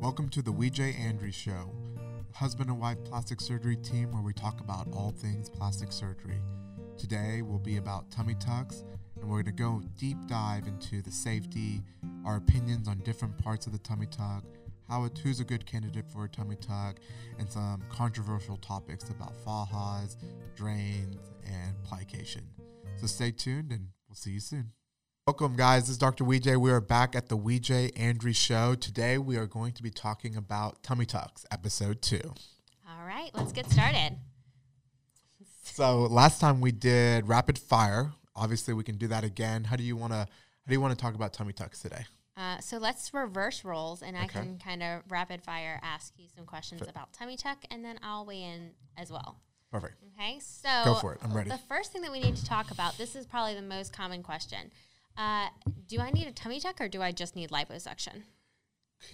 Welcome to the WeJ Andrews Show, husband and wife plastic surgery team where we talk about all things plastic surgery. Today will be about tummy tucks, and we're going to go deep dive into the safety, our opinions on different parts of the tummy tuck, how it, who's a good candidate for a tummy tuck, and some controversial topics about fajas, drains, and plication. So stay tuned, and we'll see you soon. Welcome, guys. This is Dr. WeJ. We are back at the WeJ Andrews Show. Today, we are going to be talking about tummy tucks, episode two. All right, let's get started. So last time we did rapid fire. Obviously, we can do that again. How do you want to? How do you want to talk about tummy tucks today? Uh, so let's reverse roles, and I can kind of rapid fire ask you some questions about tummy tuck, and then I'll weigh in as well. Perfect. Okay, so Go for it. I'm ready. The first thing that we need to talk about this is probably the most common question. Uh, do I need a tummy tuck or do I just need liposuction?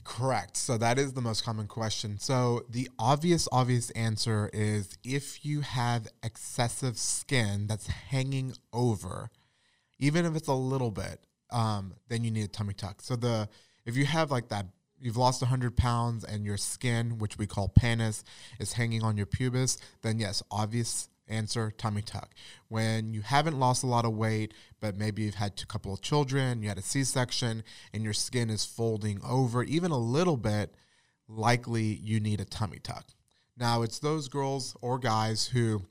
Correct. So that is the most common question. So the obvious, obvious answer is if you have excessive skin that's hanging over, even if it's a little bit, um, then you need a tummy tuck. So the if you have like that, you've lost 100 pounds and your skin, which we call pannus, is hanging on your pubis, then yes, obvious answer tummy tuck. When you haven't lost a lot of weight, but maybe you've had a couple of children, you had a C-section, and your skin is folding over even a little bit, likely you need a tummy tuck. Now, it's those girls or guys who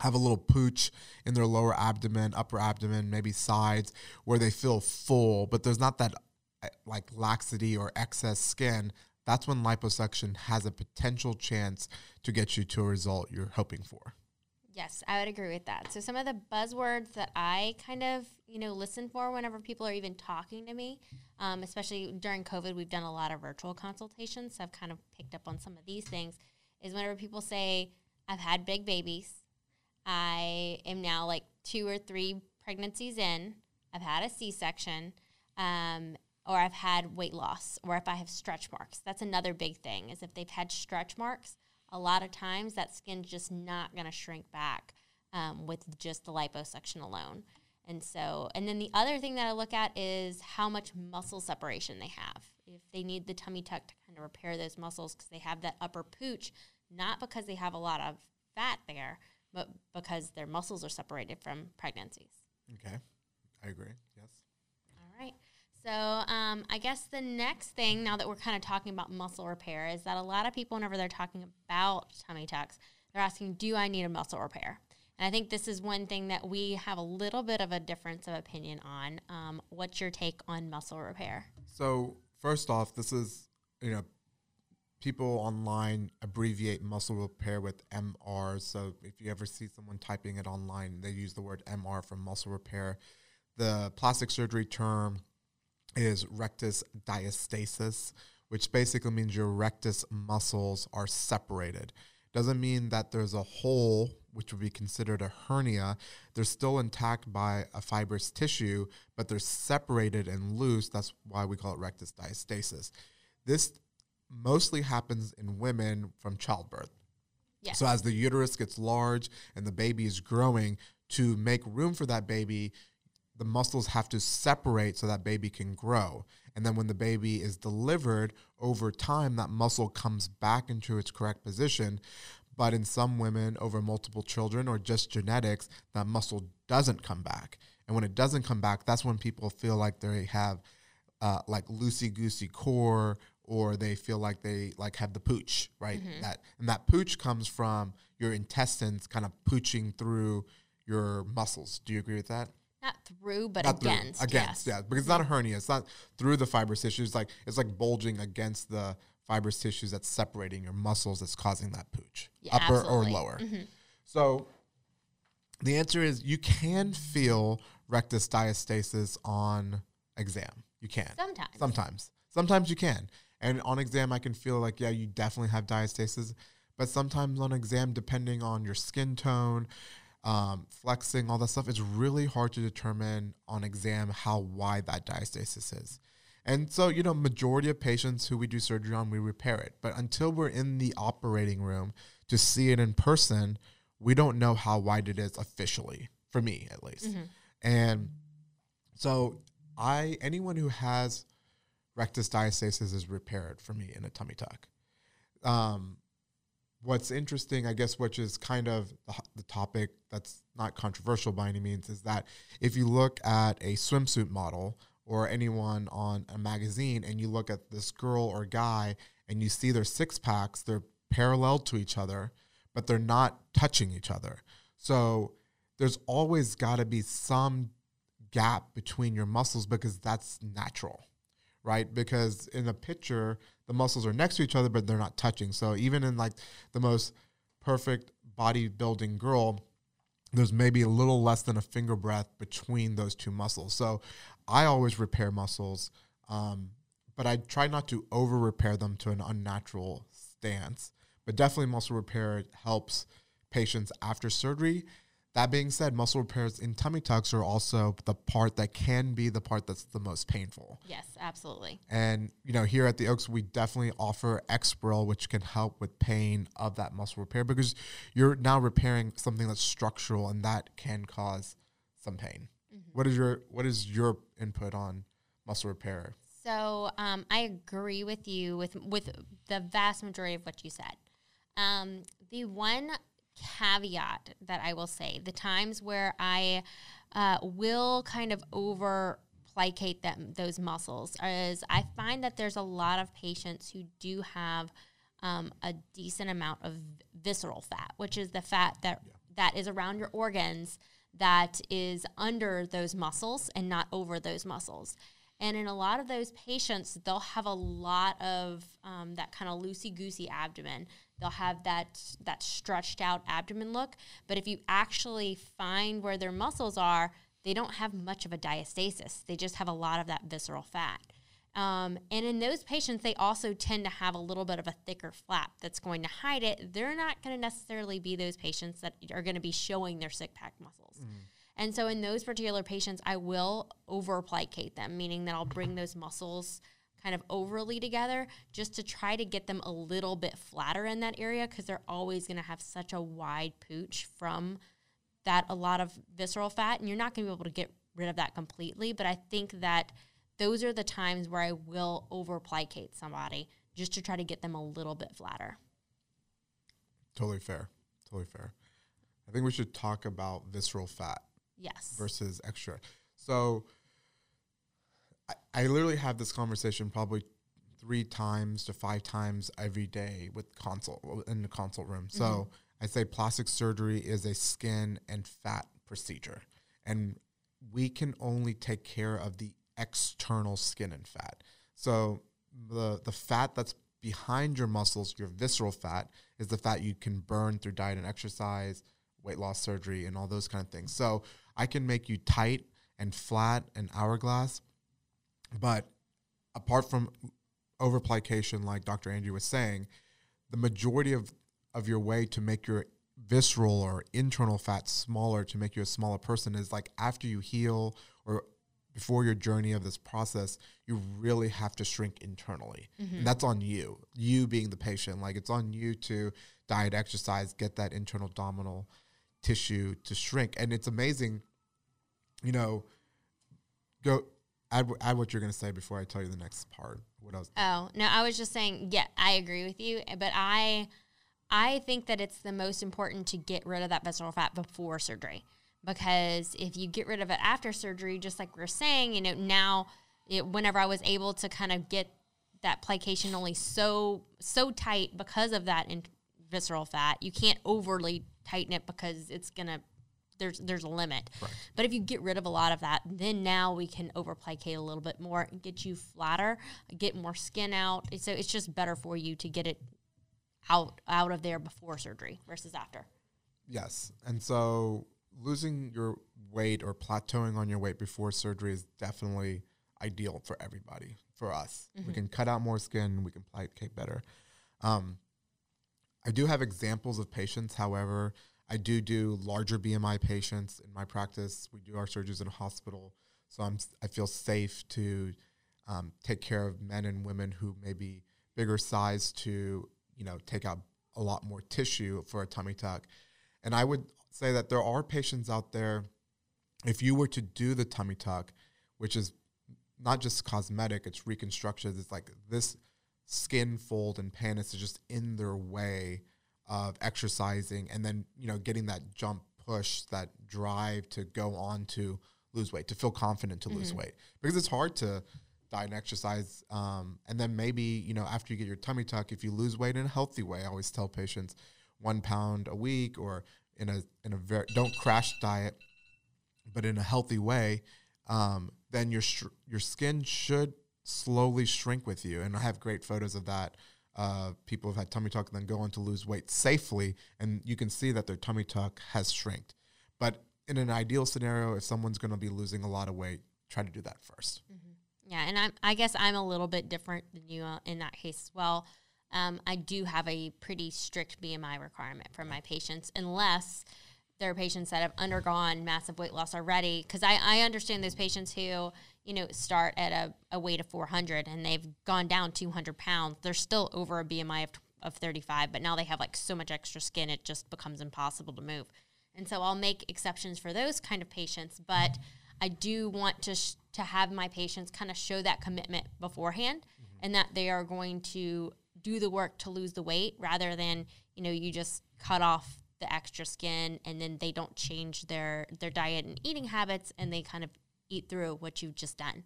have a little pooch in their lower abdomen, upper abdomen, maybe sides, where they feel full, but there's not that uh, like laxity or excess skin. That's when liposuction has a potential chance to get you to a result you're hoping for. Yes, I would agree with that. So some of the buzzwords that I kind of you know listen for whenever people are even talking to me, um, especially during COVID, we've done a lot of virtual consultations. So I've kind of picked up on some of these things. Is whenever people say, "I've had big babies," I am now like two or three pregnancies in. I've had a C-section, um, or I've had weight loss, or if I have stretch marks. That's another big thing. Is if they've had stretch marks, a lot of times that skin's just not going to shrink back um, with just the liposuction alone. And so, and then the other thing that I look at is how much muscle separation they have. If they need the tummy tuck to kind of repair those muscles because they have that upper pooch, not because they have a lot of fat there, but because their muscles are separated from pregnancies. Okay, I agree. Yes. All right. So um, I guess the next thing, now that we're kind of talking about muscle repair, is that a lot of people, whenever they're talking about tummy tucks, they're asking, "Do I need a muscle repair?" And I think this is one thing that we have a little bit of a difference of opinion on. Um, what's your take on muscle repair? So first off, this is you know people online abbreviate muscle repair with MR. So if you ever see someone typing it online, they use the word MR for muscle repair. The plastic surgery term is rectus diastasis, which basically means your rectus muscles are separated. Doesn't mean that there's a hole, which would be considered a hernia. They're still intact by a fibrous tissue, but they're separated and loose. That's why we call it rectus diastasis. This mostly happens in women from childbirth. Yes. So as the uterus gets large and the baby is growing, to make room for that baby, the muscles have to separate so that baby can grow. And then when the baby is delivered, over time, that muscle comes back into its correct position. But in some women, over multiple children or just genetics, that muscle doesn't come back. And when it doesn't come back, that's when people feel like they have uh, like loosey goosey core or they feel like they like have the pooch, right? That and that pooch comes from your intestines kind of pooching through your muscles. Do you agree with that? Not through, but Not through, against. against, yes. yeah, because it's not a hernia. It's not through the fibrous tissues. It's like it's like bulging against the fibrous tissues that's separating your muscles that's causing that pooch, Yeah, upper absolutely. or lower. Mm-hmm. So the answer is you can feel rectus diastasis on exam. You can Sometimes. Sometimes. Sometimes you can. And on exam, I can feel like, yeah, you definitely have diastasis. But sometimes on exam, depending on your skin tone, um, flexing, all that stuff, it's really hard to determine on exam how wide that diastasis is. And so, you know, majority of patients who we do surgery on, we repair it. But until we're in the operating room to see it in person, we don't know how wide it is officially, for me at least. And so I anyone who has rectus diastasis is repaired for me in a tummy tuck. Um, what's interesting, I guess, which is kind of the, topic that's not controversial by any means, is that if you look at a swimsuit model or anyone on a magazine and you look at this girl or guy and you see their six packs, they're parallel to each other, but they're not touching each other. So there's always got to be some gap between your muscles because that's natural, right? Because in a picture, the muscles are next to each other, but they're not touching. So even in like the most perfect bodybuilding girl, there's maybe a little less than a finger breadth between those two muscles. So I always repair muscles, um, but I try not to over repair them to an unnatural stance. But definitely, muscle repair helps patients after surgery. That being said, muscle repairs in tummy tucks are also the part that can be the part that's the most painful. Yes, absolutely. And you know, here at the Oaks, we definitely offer Exparel, which can help with pain of that muscle repair because you're now repairing something that's structural, and that can cause some pain. Mm-hmm. What is your What is your input on muscle repair? So um, I agree with you with with the vast majority of what you said. Um, the one caveat that I will say the times where I uh, will kind of over plicate them those muscles is I find that there's a lot of patients who do have um, a decent amount of visceral fat, which is the fat that yeah. that is around your organs that is under those muscles and not over those muscles. And in a lot of those patients, they'll have a lot of um, that kind of loosey goosey abdomen. They'll have that that stretched out abdomen look. But if you actually find where their muscles are, they don't have much of a diastasis. They just have a lot of that visceral fat. Um, and in those patients, they also tend to have a little bit of a thicker flap that's going to hide it. They're not going to necessarily be those patients that are going to be showing their six pack muscles. Mm. And so in those particular patients, I will over plicate them, meaning that I'll bring those muscles kind of overly together just to try to get them a little bit flatter in that area because they're always going to have such a wide pooch from that a lot of visceral fat and you're not going to be able to get rid of that completely but i think that those are the times where i will over plicate somebody just to try to get them a little bit flatter. Totally fair totally fair. I think we should talk about visceral fat yes. versus extra. So I, I literally have this conversation probably three times to five times every day with consult in the consult room. Mm-hmm. So I say plastic surgery is a skin and fat procedure, and we can only take care of the external skin and fat. So the the fat that's behind your muscles, your visceral fat, is the fat you can burn through diet and exercise, weight loss surgery, and all those kind of things. So I can make you tight and flat and hourglass but apart from overplication, like Dr. Andrew was saying, the majority of, of your way to make your visceral or internal fat smaller to make you a smaller person is like after you heal or before your journey of this process, you really have to shrink internally. Mm-hmm. And that's on you, you being the patient. Like it's on you to diet, exercise, get that internal abdominal tissue to shrink. And it's amazing, you know, go add, add what you're going to say before I tell you the next part. What else? Oh no, I was just saying. Yeah, I agree with you, but I, I think that it's the most important to get rid of that visceral fat before surgery, because if you get rid of it after surgery, just like we are saying, you know, now, it, whenever I was able to kind of get that plication only so so tight because of that in visceral fat, you can't overly tighten it because it's gonna there's there's a limit. Right. But if you get rid of a lot of that, then now we can overplicate a little bit more, and get you flatter, get more skin out. So it's just better for you to get it out out of there before surgery versus after. Yes, and so losing your weight or plateauing on your weight before surgery is definitely ideal for everybody. For us, mm-hmm. we can cut out more skin, we can plicate better. Um, I do have examples of patients, however I do do larger BMI patients in my practice. We do our surgeries in a hospital, so I'm I feel safe to um, take care of men and women who may be bigger size to you know take out a lot more tissue for a tummy tuck. And I would say that there are patients out there. If you were to do the tummy tuck, which is not just cosmetic; it's reconstruction. It's like this skin fold and pannus is just in their way of exercising, and then you know getting that jump push, that drive to go on to lose weight, to feel confident to lose weight, because it's hard to diet and exercise, um, and then maybe you know after you get your tummy tuck, if you lose weight in a healthy way, I always tell patients one pound a week or in a in a very don't crash diet, but in a healthy way, um, then your sh- your skin should slowly shrink with you. And I have great photos of that. Uh, people have had tummy tuck and then go on to lose weight safely, and you can see that their tummy tuck has shrinked. But in an ideal scenario, if someone's going to be losing a lot of weight, try to do that 1st Yeah, and I'm, I guess I'm a little bit different than you uh, in that case as well. Um, I do have a pretty strict BMI requirement for my patients, unless there are patients that have undergone massive weight loss already. Because I, I understand those patients who, you know, start at a, a weight of 400 and they've gone down 200 pounds. They're still over a BMI of, of 35, but now they have like so much extra skin, it just becomes impossible to move. And so I'll make exceptions for those kind of patients, but I do want to sh- to have my patients kind of show that commitment beforehand, mm-hmm. and that they are going to do the work to lose the weight rather than you know you just cut off the extra skin and then they don't change their their diet and eating habits and they kind of eat through what you've just done.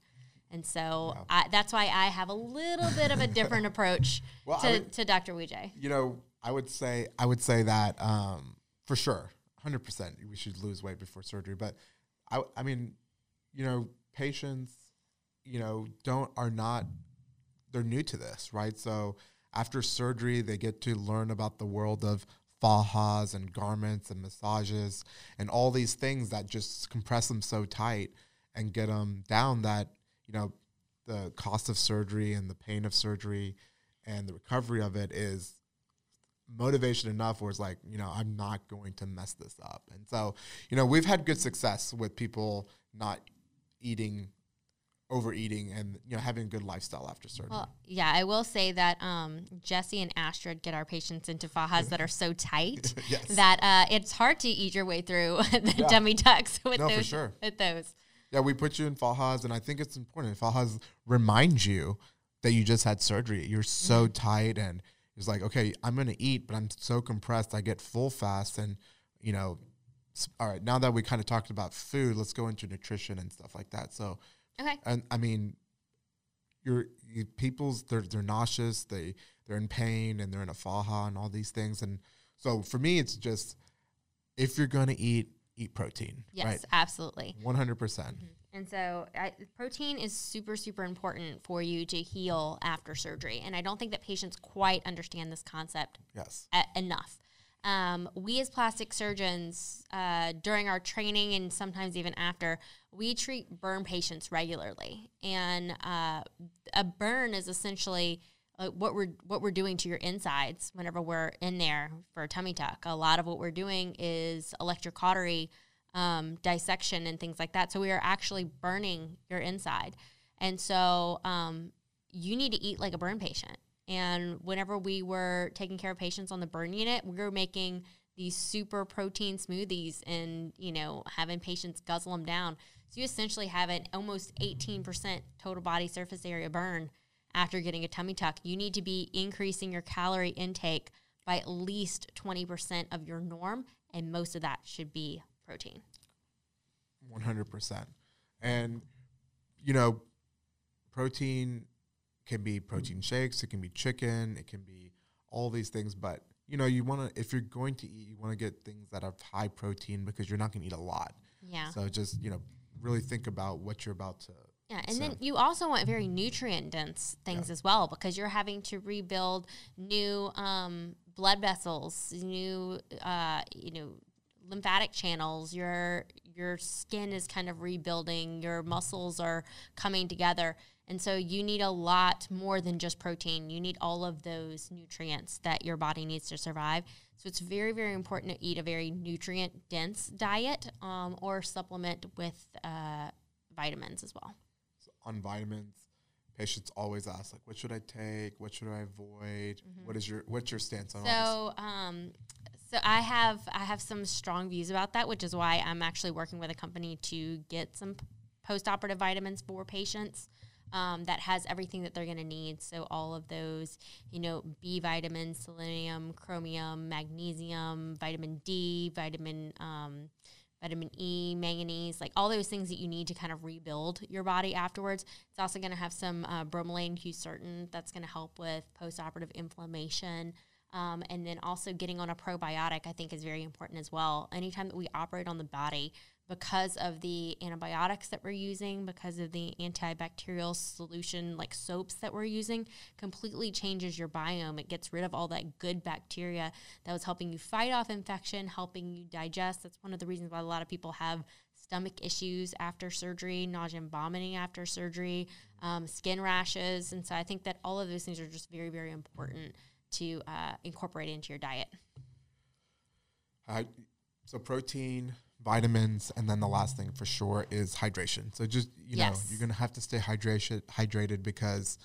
And so I, that's why I have a little bit of a different approach Well, to, mean- to Dr. Wijay. You know, I would say I would say that um, for sure, hundred percent, we should lose weight before surgery. But I, I mean, you know, patients, you know, don't are not they're new to this, right? So after surgery, they get to learn about the world of fajas and garments and massages and all these things that just compress them so tight and get them down that you know the cost of surgery and the pain of surgery and the recovery of it is motivation enough where it's like you know i'm not going to mess this up and so you know we've had good success with people not eating overeating and you know having a good lifestyle after surgery Well, yeah, I will say that um, Jesse and Astrid get our patients into fajas that are so tight Yes. that uh, it's hard to eat your way through the Yeah. tummy tucks with No, for those. sure. With those. Yeah, we put you in fajas, and I think it's important. Fajas remind you that you just had surgery. You're so Mm-hmm. tight, and it's like, okay, I'm gonna eat, but I'm so compressed. I get full fast, and you know, all right. Now that we kind of talked about food, let's go into nutrition and stuff like that. So, Okay. and I mean, you're you, people's they're they're nauseous, they they're in pain, and they're in a faja and all these things. And so for me, it's just if you're gonna eat, eat protein. Yes, Right. absolutely. One hundred percent. And so, I, protein is super, super important for you to heal after surgery. And I don't think that patients quite understand this concept Yes. e- enough. Um, we as plastic surgeons, uh, during our training and sometimes even after, we treat burn patients regularly, and uh, a burn is essentially uh, what we're what we're doing to your insides whenever we're in there for a tummy tuck. A lot of what we're doing is electrocautery um, dissection and things like that. So we are actually burning your inside, and so um, you need to eat like a burn patient. And whenever we were taking care of patients on the burn unit, we were making these super protein smoothies and, you know, having patients guzzle them down. So you essentially have an almost 18% total body surface area burn after getting a tummy tuck. You need to be increasing your calorie intake by at least 20% of your norm, and most of that should be protein. One hundred percent. And you know, protein can be protein shakes, it can be chicken, it can be all these things, but you know, you want to if you're going to eat, you want to get things that have high protein because you're not going to eat a lot. Yeah. So just, you know, really think about what you're about to Yeah, and So- then you also want very nutrient dense things as well because you're having to rebuild new um, blood vessels, new uh, you know lymphatic channels. Your your skin is kind of rebuilding. Your muscles are coming together, and so you need a lot more than just protein. You need all of those nutrients that your body needs to survive. So it's very very important to eat a very nutrient dense diet um, or supplement with uh, vitamins as well. On vitamins. Patients always ask like, "What should I take? What should I avoid? What is your what's your stance on all So, um, so I have I have some strong views about that, which is why I'm actually working with a company to get some post-operative vitamins for patients. um, that has everything that they're going to need. So all of those, you know, B vitamins, selenium, chromium, magnesium, vitamin D, vitamin. Um, vitamin E, manganese, like all those things that you need to kind of rebuild your body afterwards. It's also going to have some uh, bromelain quercetin that's going to help with post-operative inflammation. Um, and then also getting on a probiotic, I think, is very important as well. Anytime that we operate on the body, because of the antibiotics that we're using, because of the antibacterial solution like soaps that we're using, completely changes your biome. It gets rid of all that good bacteria that was helping you fight off infection, helping you digest. That's one of the reasons why a lot of people have stomach issues after surgery, nausea and vomiting after surgery, um, skin rashes. And so I think that all of those things are just very, very important to uh, incorporate into your diet. So protein, vitamins, and then the last thing for sure is hydration. So just you Yes. know you're gonna have to stay hydration hydrated because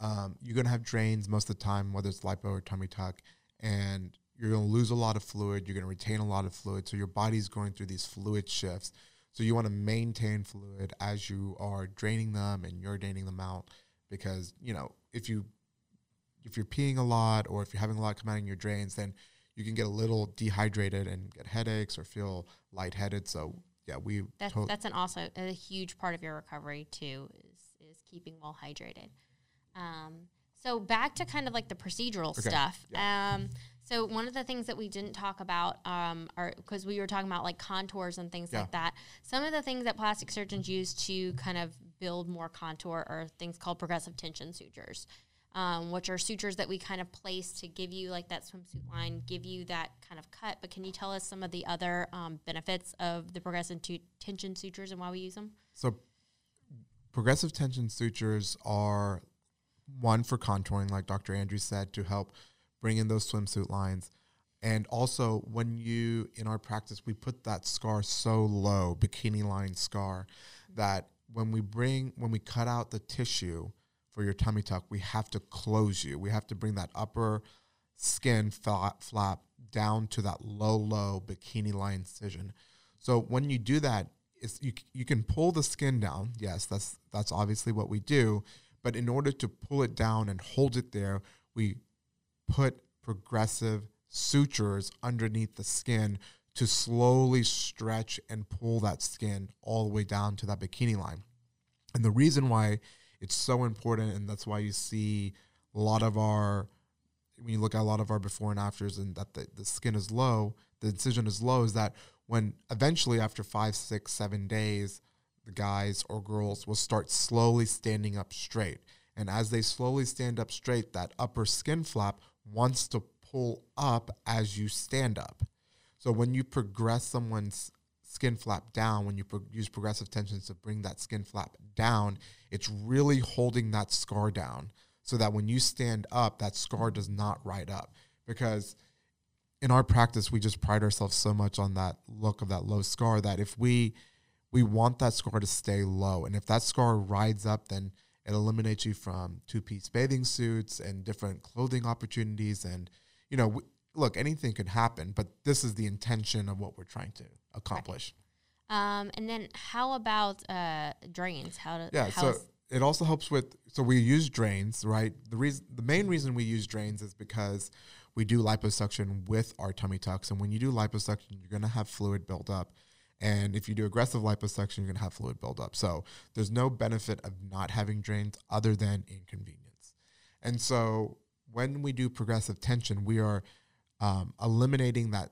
um, you're gonna have drains most of the time, whether it's lipo or tummy tuck, and you're gonna lose a lot of fluid. You're gonna retain a lot of fluid. So your body's going through these fluid shifts. So you want to maintain fluid as you are draining them and you're them out because you know if you if you're peeing a lot or if you're having a lot come out in your drains, then you can get a little dehydrated and get headaches or feel lightheaded. So yeah, we That's to- that's an also a huge part of your recovery too is is keeping well hydrated. Um, so back to kind of like the procedural Okay, stuff. Um, so one of the things that we didn't talk about, um, are because we were talking about like contours and things Yeah. like that. Some of the things that plastic surgeons use to kind of build more contour are things called progressive tension sutures. Um, which are sutures that we kind of place to give you like that swimsuit line, give you that kind of cut. But can you tell us some of the other um, benefits of the progressive tu- tension sutures and why we use them? so progressive tension sutures are one for contouring, like Dr. Andrews said, to help bring in those swimsuit lines. And also, when you in our practice, we put that scar so low, bikini line scar, that when we bring when we cut out the tissue for your tummy tuck, we have to close you. We have to bring that upper skin flap, flap down to that low, low bikini line incision. So when you do that, you you can pull the skin down. Yes, that's that's obviously what we do. But in order to pull it down and hold it there, we put progressive sutures underneath the skin to slowly stretch and pull that skin all the way down to that bikini line. And the reason why it's so important, and that's why you see a lot of our, when you look at a lot of our before and afters, and that the, the skin is low, the incision is low, is that when eventually after five, six, seven days, the guys or girls will start slowly standing up straight. And as they slowly stand up straight, that upper skin flap wants to pull up as you stand up. So when you progress someone's skin flap down, when you pro- use progressive tensions to bring that skin flap down, it's really holding that scar down so that when you stand up, that scar does not ride up. Because in our practice, we just pride ourselves so much on that look of that low scar that if we we want that scar to stay low, and if that scar rides up, then it eliminates you from two-piece bathing suits and different clothing opportunities. And you know, w- look, anything could happen, but this is the intention of what we're trying to accomplish. Um, and then how about uh, drains? How to Yeah, how so it also helps with so we use drains, right? The reason the main reason we use drains is because we do liposuction with our tummy tucks. And when you do liposuction, you're gonna have fluid build up. And if you do aggressive liposuction, you're gonna have fluid build up. So there's no benefit of not having drains other than inconvenience. And so when we do progressive tension, we are um, eliminating that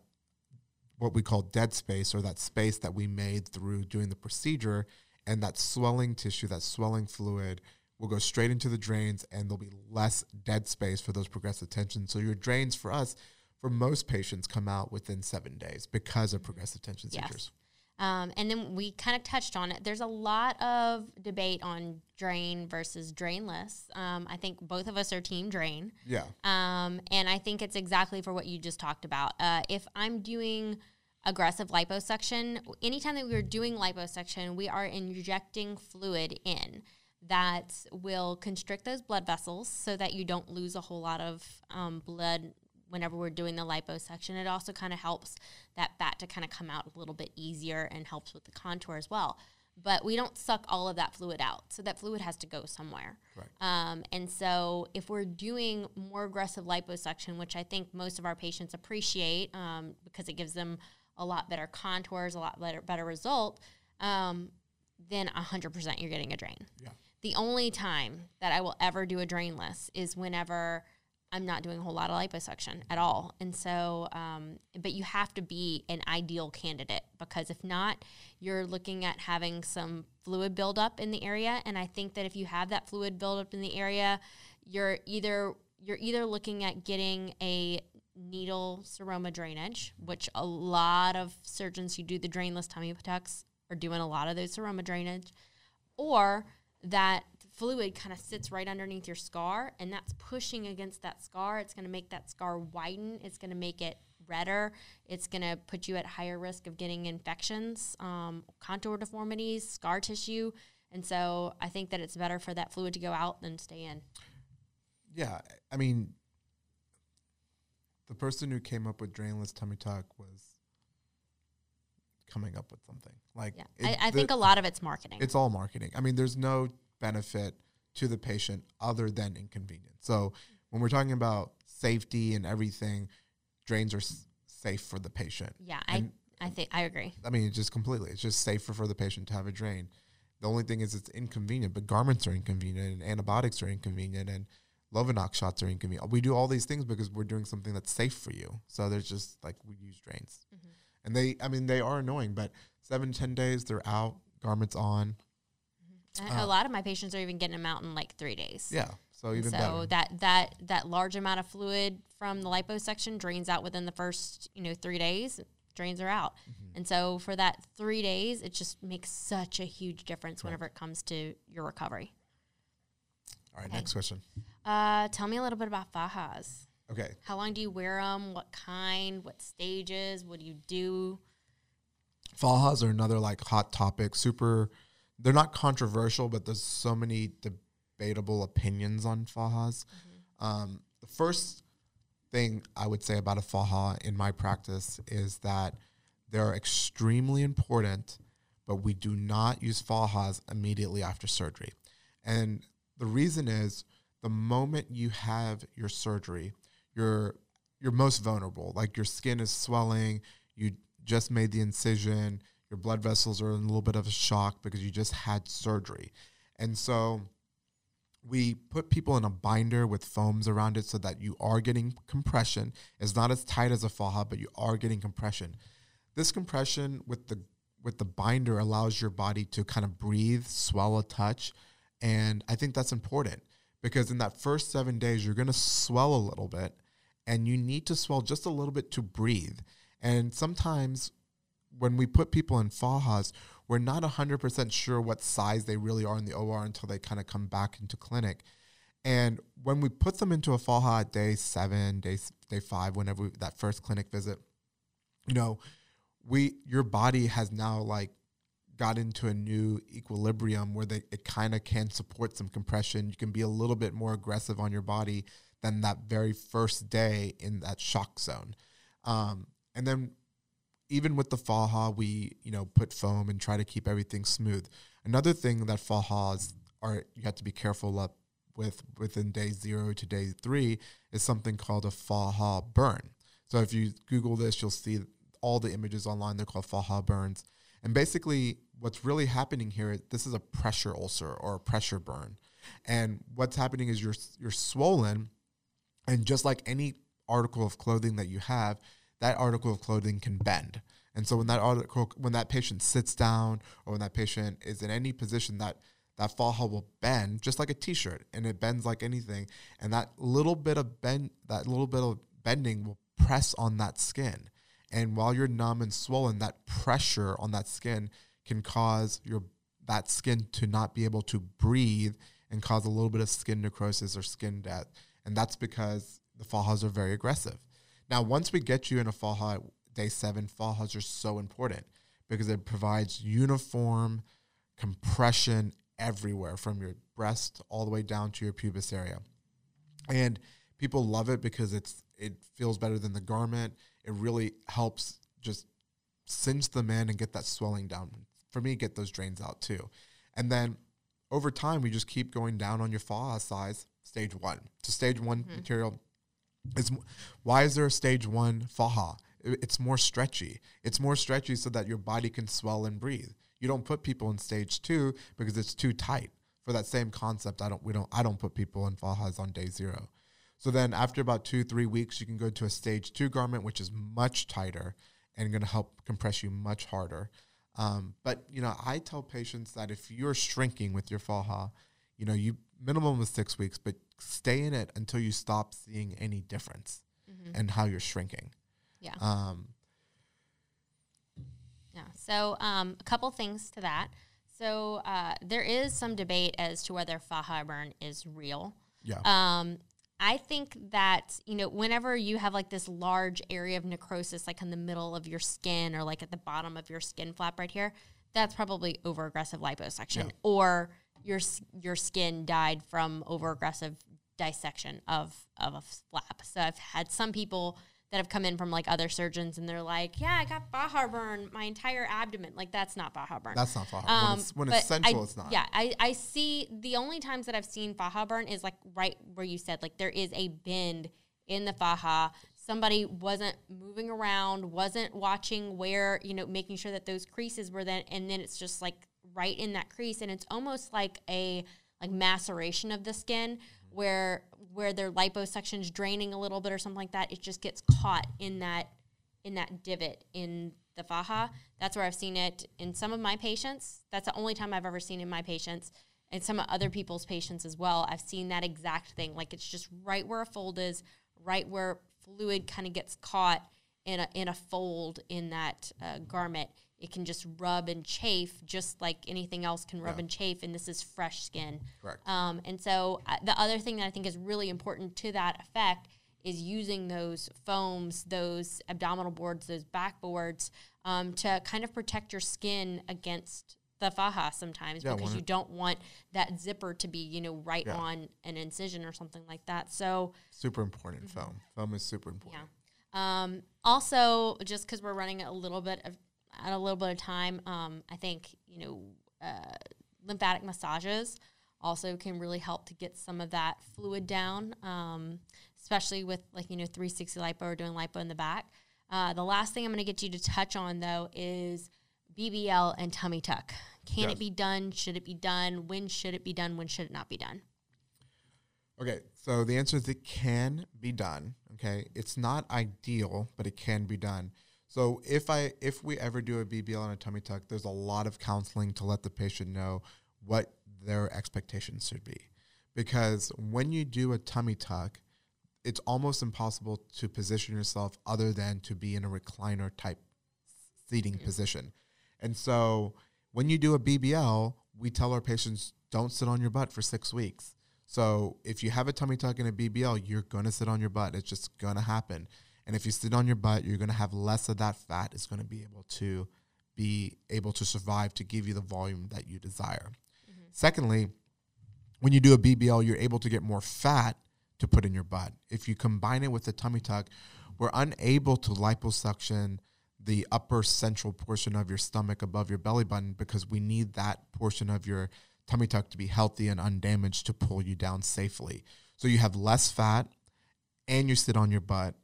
what we call dead space or that space that we made through doing the procedure and that swelling tissue that swelling fluid will go straight into the drains and there'll be less dead space for those progressive tensions so your drains for us for most patients come out within seven days because of progressive tension Yes. sutures Um, and then we kind of touched on it. There's a lot of debate on drain versus drainless. Um, I think both of us are team drain. yeah Um, and I think it's exactly for what you just talked about. Uh, if I'm doing aggressive liposuction, anytime that we're doing liposuction, we are injecting fluid in that will constrict those blood vessels so that you don't lose a whole lot of um, blood whenever we're doing the liposuction. It also kind of helps that fat to kind of come out a little bit easier and helps with the contour as well. but we don't suck all of that fluid out. So that fluid has to go somewhere. Right. Um, and so if we're doing more aggressive liposuction, which I think most of our patients appreciate um, because it gives them a lot better contours, a lot better, better result, um, then 100% you're getting a drain. Yeah. The only time that I will ever do a drainless is whenever I'm not doing a whole lot of liposuction at all. And so, um, but you have to be an ideal candidate because if not, you're looking at having some fluid buildup in the area. And I think that if you have that fluid buildup in the area, you're either you're either looking at getting a needle seroma drainage, which a lot of surgeons who do the drainless tummy tucks are doing a lot of those seroma drainage, or that fluid kind of sits right underneath your scar and that's pushing against that scar. It's going to make that scar widen. It's going to make it redder. It's going to put you at higher risk of getting infections, um, contour deformities, scar tissue. And so I think that it's better for that fluid to go out than stay in. Yeah, I mean, the person who came up with drainless tummy tuck was coming up with something like. Yeah, it- I, I the- think a lot of it's marketing. it's all marketing. I mean, there's no benefit to the patient other than inconvenience. So when we're talking about safety and everything, drains are s- safe for the patient. yeah, I, and- I think I agree. I mean, it's just completely. It's just safer for the patient to have a drain. The only thing is it's inconvenient, but garments are inconvenient and antibiotics are inconvenient and Lovenox shots are inconvenient. We do all these things because we're doing something that's safe for you. So there's just like we use drains. Mhm. And they I mean they are annoying, but seven, ten days they're out, garments on. A- Uh, a lot of my patients are even getting them out in like three days. Yeah. So even so better. that that that large amount of fluid from the liposuction drains out within the first you know three days. Drains are out, Mm-hmm. and so for that three days, it just makes such a huge difference whenever it comes to your recovery. All right, okay. next question. Uh, tell me a little bit about fajas. Okay. How long do you wear them? What kind? What stages? What do you do? Fajas are another like hot topic. Super, they're not controversial, but there's so many debatable opinions on fajas. Um, the first thing I would say about a faja in my practice is that they're extremely important, but we do not use fajas immediately after surgery. And the reason is the moment you have your surgery, you're you're most vulnerable. Like your skin is swelling, you just made the incision, your blood vessels are in a little bit of a shock because you just had surgery. And so we put people in a binder with foams around it so that you are getting compression. It's not as tight as a faja, but you are getting compression. This compression with the with the binder allows your body to kind of breathe, swell a touch, and I think that's important because in that first 7 days you're going to swell a little bit and you need to swell just a little bit to breathe. And sometimes when we put people in fajas, we're not 100% sure what size they really are in the OR until they kind of come back into clinic. And when we put them into a faja at day seven, day, day five, whenever we, that first clinic visit, you know, we your body has now like got into a new equilibrium where they it kind of can support some compression. You can be a little bit more aggressive on your body than that very first day in that shock zone. Um, and then even with the faja, we you know put foam and try to keep everything smooth. Another thing that fajas are you have to be careful of with within day zero to day three is something called a faja burn. So if you Google this, you'll see all the images online. They're called faja burns. And basically, what's really happening here is this is a pressure ulcer or a pressure burn. And what's happening is you're you're swollen, and just like any article of clothing that you have, that article of clothing can bend. And so when that article, when that patient sits down, or when that patient is in any position, that that fall faja will bend just like a t-shirt, and it bends like anything. And that little bit of bend, that little bit of bending will press on that skin. And while you're numb and swollen, that pressure on that skin can cause your that skin to not be able to breathe and cause a little bit of skin necrosis or skin death. And that's because the fall fajas are very aggressive. Now, once we get you in a faja at day seven, fajas are so important because it provides uniform compression everywhere from your breast all the way down to your pubis area. And people love it because it's it feels better than the garment. It really helps just cinch them in and get that swelling down. for me, get those drains out too. And then over time, we just keep going down on your faja size, stage one. So stage one Mm-hmm. material m- why is there a stage one faja? It's more stretchy. It's more stretchy so that your body can swell and breathe. You don't put people in stage two because it's too tight. For that same concept, I don't we don't I don't put people in fajas on day zero. So then after about two, three weeks, you can go to a stage two garment, which is much tighter and to help compress you much harder. Um, but you know, I tell patients that if you're shrinking with your faja, you know, you minimum is six weeks, but stay in it until you stop seeing any difference and how you're shrinking. Yeah. Um, Yeah. So, um, a couple things to that. So, uh, there is some debate as to whether faja burn is real. yeah, Um, I think that, you know, whenever you have like this large area of necrosis, like in the middle of your skin or like at the bottom of your skin flap right here, that's probably over aggressive liposuction Yeah. or your, your skin died from over aggressive dissection of, of a flap. So I've had some people that have come in from like other surgeons and they're like, yeah, I got faja burn, my entire abdomen. Like that's not faja burn. that's not faja. when Um, it's, when it's central, I- it's not. Yeah, I, I see the only times that I've seen faja burn is like right where you said, like there is a bend in the faja. Somebody wasn't moving around, wasn't watching where, you know, making sure that those creases were then, and then it's just like right in that crease. And it's almost like a like maceration of the skin where where their liposuction's draining a little bit or something like that. It just gets caught in that in that divot in the faja. That's where I've seen it in some of my patients. That's the only time I've ever seen in my patients and some other people's patients as well. I've seen that exact thing. Like it's just right where a fold is, right where fluid kind of gets caught in a in a fold in that uh, garment. It can just rub and chafe, just like anything else can rub Yeah. and chafe. And this is fresh skin. Correct. Um, and so uh, the other thing that I think is really important to that effect is using those foams, those abdominal boards, those backboards um, to kind of protect your skin against the faja sometimes Yeah, because you don't want that zipper to be, you know, right Yeah. on an incision or something like that. So, super important. Foam. Foam is super important. Mm-hmm. yeah. Um, also, just because we're running a little bit of at a little bit of time, um, I think you know uh, lymphatic massages also can really help to get some of that fluid down, um, especially with like you know 360 lipo or doing lipo in the back. Uh, the last thing I'm going to get you to touch on though is BBL and tummy tuck. Can Yes. it be done? Should it be done? When should it be done? When should it not be done? Okay, so the answer is it can be done. Okay, it's not ideal, but it can be done. So if I if we ever do a BBL and a tummy tuck, there's a lot of counseling to let the patient know what their expectations should be, because when you do a tummy tuck, it's almost impossible to position yourself other than to be in a recliner type seating position. And so when you do a BBL, we tell our patients don't sit on your butt for six weeks. So if you have a tummy tuck and a BBL, you're gonna sit on your butt. It's just gonna happen. And if you sit on your butt, you're gonna have less of that fat is gonna be able to be able to survive to give you the volume that you desire. Mm-hmm. Secondly, when you do a BBL, you're able to get more fat to put in your butt. If you combine it with the tummy tuck, we're unable to liposuction the upper central portion of your stomach above your belly button because we need that portion of your tummy tuck to be healthy and undamaged to pull you down safely. So you have less fat and you sit on your butt.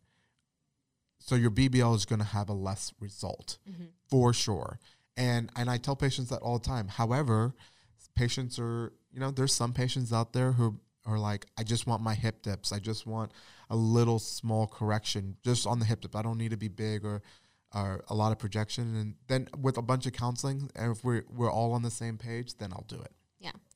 So your BBL is going to have a less result mm-hmm. for sure. And and I tell patients that all the time. However, patients are, you know, there's some patients out there who are like, I just want my hip dips. I just want a little small correction just on the hip dip. I don't need to be big or or a lot of projection. And then with a bunch of counseling, and if we're we're all on the same page, then I'll do it.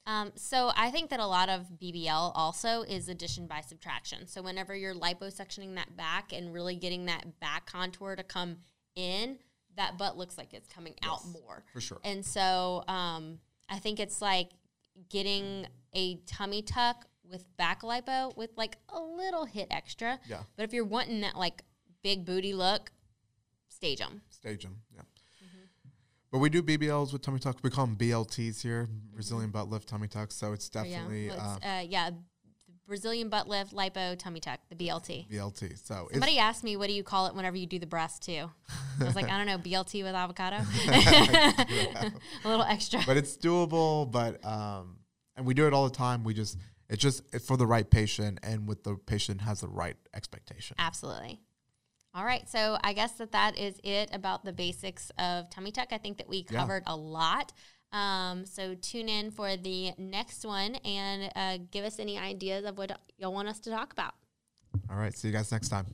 Um, so I think that a lot of BBL also is addition by subtraction. So whenever you're liposuctioning that back and really getting that back contour to come in, that butt looks like it's coming out more. For sure. And so um, I think it's like getting a tummy tuck with back lipo with like a little hit extra. Yeah. But if you're wanting that like big booty look, stage them. Stage them. Yeah. Mm-hmm. But we do BBLs with tummy tucks. We call them BLTs here, Brazilian butt lift tummy tucks. So it's Mm-hmm. Oh, definitely yeah. Well, uh, it's, uh, yeah. Brazilian butt lift, lipo, tummy tuck, the BLT. BLT. So it's, Somebody asked me, what do you call it whenever you do the breast too? I was like, I don't know, BLT with avocado. A little extra. but it's doable. But um, and we do it all the time. We just it's just for the right patient and with the patient has the right expectation. Absolutely. All right, so I guess that that is it about the basics of tummy tuck. I think that we Yeah. covered a lot. Um, so tune in for the next one and uh, give us any ideas of what y'all want us to talk about. All right. See you guys next time.